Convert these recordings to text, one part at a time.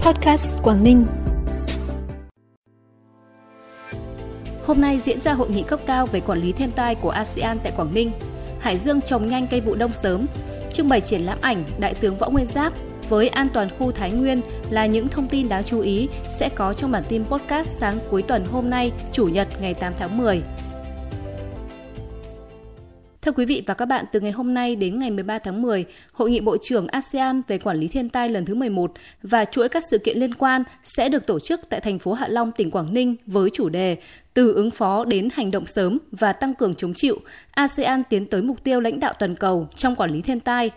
Podcast Quảng Ninh. Hôm nay diễn ra hội nghị cấp cao về quản lý thiên tai của ASEAN tại Quảng Ninh. Hải Dương trồng nhanh cây vụ đông sớm. Trưng bày triển lãm ảnh Đại tướng Võ Nguyên Giáp với an toàn khu Thái Nguyên là những thông tin đáng chú ý sẽ có trong bản tin podcast sáng cuối tuần hôm nay, Chủ nhật ngày 8 tháng 10. Thưa quý vị và các bạn, từ ngày hôm nay đến ngày 13 tháng 10, Hội nghị Bộ trưởng ASEAN về quản lý thiên tai lần thứ 11 và chuỗi các sự kiện liên quan sẽ được tổ chức tại thành phố Hạ Long, tỉnh Quảng Ninh với chủ đề Từ ứng phó đến hành động sớm và tăng cường chống chịu, ASEAN tiến tới mục tiêu lãnh đạo toàn cầu trong quản lý thiên tai.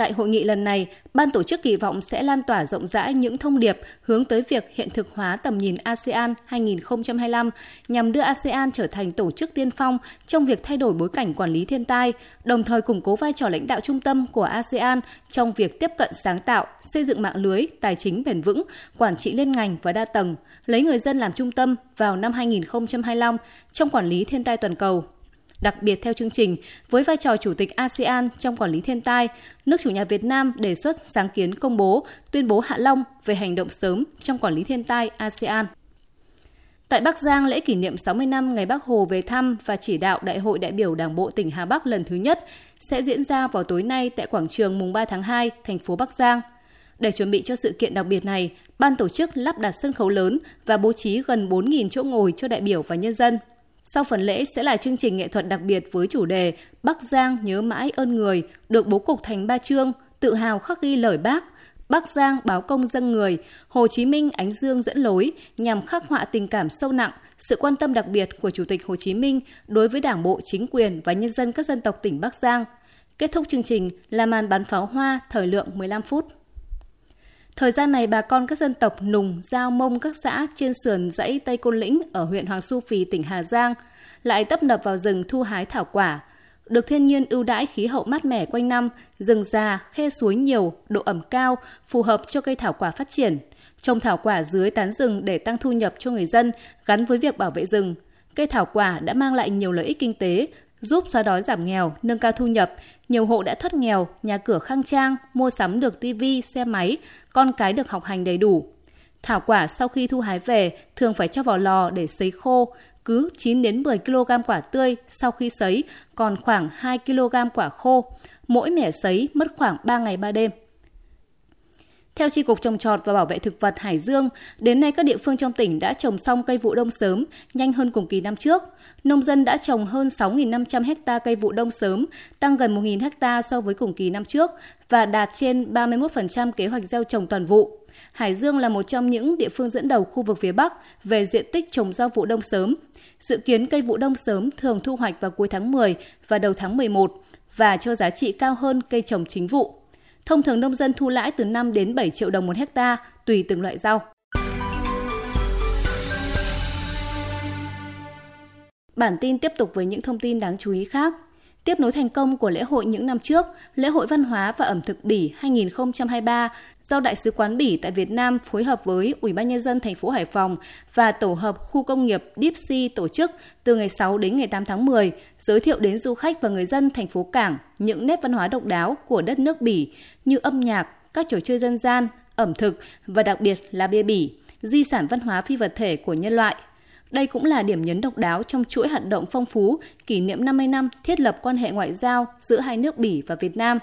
Tại hội nghị lần này, ban tổ chức kỳ vọng sẽ lan tỏa rộng rãi những thông điệp hướng tới việc hiện thực hóa tầm nhìn ASEAN 2025 nhằm đưa ASEAN trở thành tổ chức tiên phong trong việc thay đổi bối cảnh quản lý thiên tai, đồng thời củng cố vai trò lãnh đạo trung tâm của ASEAN trong việc tiếp cận sáng tạo, xây dựng mạng lưới tài chính bền vững, quản trị liên ngành và đa tầng, lấy người dân làm trung tâm vào năm 2025 trong quản lý thiên tai toàn cầu. Đặc biệt theo chương trình, với vai trò chủ tịch ASEAN trong quản lý thiên tai, nước chủ nhà Việt Nam đề xuất sáng kiến công bố tuyên bố Hạ Long về hành động sớm trong quản lý thiên tai ASEAN. Tại Bắc Giang, lễ kỷ niệm 60 năm ngày Bác Hồ về thăm và chỉ đạo Đại hội đại biểu Đảng bộ tỉnh Hà Bắc lần thứ nhất sẽ diễn ra vào tối nay tại quảng trường mùng 3 tháng 2, thành phố Bắc Giang. Để chuẩn bị cho sự kiện đặc biệt này, ban tổ chức lắp đặt sân khấu lớn và bố trí gần 4.000 chỗ ngồi cho đại biểu và nhân dân. Sau phần lễ sẽ là chương trình nghệ thuật đặc biệt với chủ đề Bắc Giang nhớ mãi ơn người, được bố cục thành ba chương, tự hào khắc ghi lời bác, Bắc Giang báo công dân người, Hồ Chí Minh ánh dương dẫn lối nhằm khắc họa tình cảm sâu nặng, sự quan tâm đặc biệt của Chủ tịch Hồ Chí Minh đối với Đảng bộ, chính quyền và nhân dân các dân tộc tỉnh Bắc Giang. Kết thúc chương trình là màn bắn pháo hoa thời lượng 15 phút. Thời gian này, bà con các dân tộc Nùng, Giao, Mông các xã trên sườn dãy Tây Côn Lĩnh ở huyện Hoàng Su Phì, tỉnh Hà Giang lại tấp nập vào rừng thu hái thảo quả. Được thiên nhiên ưu đãi khí hậu mát mẻ quanh năm, rừng già, khe suối nhiều, độ ẩm cao, phù hợp cho cây thảo quả phát triển. Trồng thảo quả dưới tán rừng để tăng thu nhập cho người dân gắn với việc bảo vệ rừng. Cây thảo quả đã mang lại nhiều lợi ích kinh tế, giúp xóa đói giảm nghèo, nâng cao thu nhập. Nhiều hộ đã thoát nghèo, nhà cửa khang trang, mua sắm được tivi, xe máy, con cái được học hành đầy đủ. Thảo quả sau khi thu hái về thường phải cho vào lò để sấy khô, cứ 9 đến 10 kg quả tươi sau khi sấy còn khoảng 2 kg quả khô. Mỗi mẻ sấy mất khoảng 3 ngày 3 đêm. Theo Tri Cục Trồng Trọt và Bảo vệ Thực vật Hải Dương, đến nay các địa phương trong tỉnh đã trồng xong cây vụ đông sớm, nhanh hơn cùng kỳ năm trước. Nông dân đã trồng hơn 6.500 ha cây vụ đông sớm, tăng gần 1.000 ha so với cùng kỳ năm trước và đạt trên 31% kế hoạch gieo trồng toàn vụ. Hải Dương là một trong những địa phương dẫn đầu khu vực phía Bắc về diện tích trồng rau vụ đông sớm. Dự kiến cây vụ đông sớm thường thu hoạch vào cuối tháng 10 và đầu tháng 11 và cho giá trị cao hơn cây trồng chính vụ. Thông thường nông dân thu lãi từ 5 đến 7 triệu đồng một hecta, tùy từng loại rau. Bản tin tiếp tục với những thông tin đáng chú ý khác. Tiếp nối thành công của lễ hội những năm trước, lễ hội văn hóa và ẩm thực Bỉ 2023 do Đại sứ quán Bỉ tại Việt Nam phối hợp với Ủy ban nhân dân thành phố Hải Phòng và tổ hợp khu công nghiệp Deep Sea tổ chức từ ngày 6 đến ngày 8 tháng 10, giới thiệu đến du khách và người dân thành phố Cảng những nét văn hóa độc đáo của đất nước Bỉ như âm nhạc, các trò chơi dân gian, ẩm thực và đặc biệt là bia Bỉ, di sản văn hóa phi vật thể của nhân loại – đây cũng là điểm nhấn độc đáo trong chuỗi hoạt động phong phú kỷ niệm 50 năm thiết lập quan hệ ngoại giao giữa hai nước Bỉ và Việt Nam.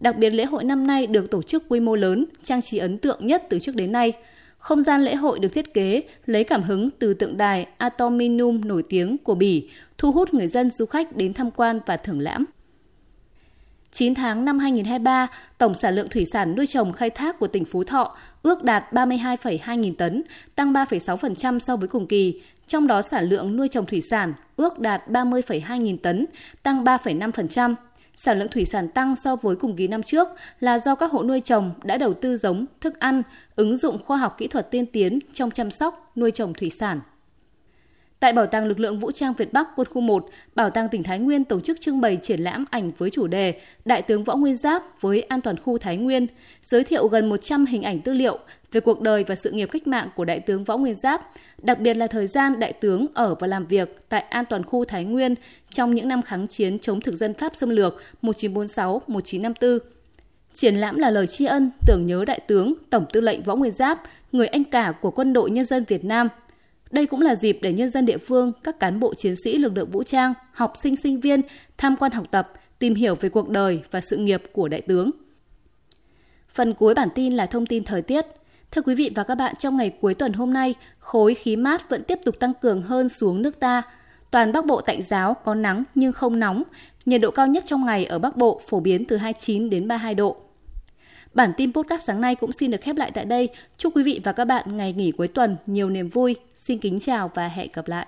Đặc biệt lễ hội năm nay được tổ chức quy mô lớn, trang trí ấn tượng nhất từ trước đến nay. Không gian lễ hội được thiết kế lấy cảm hứng từ tượng đài Atominum nổi tiếng của Bỉ, thu hút người dân du khách đến tham quan và thưởng lãm. 9 tháng năm 2023, tổng sản lượng thủy sản nuôi trồng khai thác của tỉnh Phú Thọ ước đạt 32,2 nghìn tấn, tăng 3,6% so với cùng kỳ, trong đó sản lượng nuôi trồng thủy sản ước đạt 30,2 nghìn tấn, tăng 3,5%. Sản lượng thủy sản tăng so với cùng kỳ năm trước là do các hộ nuôi trồng đã đầu tư giống, thức ăn, ứng dụng khoa học kỹ thuật tiên tiến trong chăm sóc, nuôi trồng thủy sản. Tại Bảo tàng Lực lượng Vũ trang Việt Bắc quân khu 1, Bảo tàng tỉnh Thái Nguyên tổ chức trưng bày triển lãm ảnh với chủ đề Đại tướng Võ Nguyên Giáp với an toàn khu Thái Nguyên, giới thiệu gần 100 hình ảnh tư liệu về cuộc đời và sự nghiệp cách mạng của Đại tướng Võ Nguyên Giáp, đặc biệt là thời gian Đại tướng ở và làm việc tại an toàn khu Thái Nguyên trong những năm kháng chiến chống thực dân Pháp xâm lược 1946-1954. Triển lãm là lời tri ân tưởng nhớ Đại tướng Tổng tư lệnh Võ Nguyên Giáp, người anh cả của quân đội nhân dân Việt Nam. Đây cũng là dịp để nhân dân địa phương, các cán bộ chiến sĩ lực lượng vũ trang, học sinh sinh viên tham quan học tập, tìm hiểu về cuộc đời và sự nghiệp của Đại tướng. Phần cuối bản tin là thông tin thời tiết. Thưa quý vị và các bạn, trong ngày cuối tuần hôm nay, khối khí mát vẫn tiếp tục tăng cường hơn xuống nước ta. Toàn Bắc Bộ tạnh giáo, có nắng nhưng không nóng. Nhiệt độ cao nhất trong ngày ở Bắc Bộ phổ biến từ 29 đến 32 độ. Bản tin podcast sáng nay cũng xin được khép lại tại đây. Chúc quý vị và các bạn ngày nghỉ cuối tuần, nhiều niềm vui. Xin kính chào và hẹn gặp lại.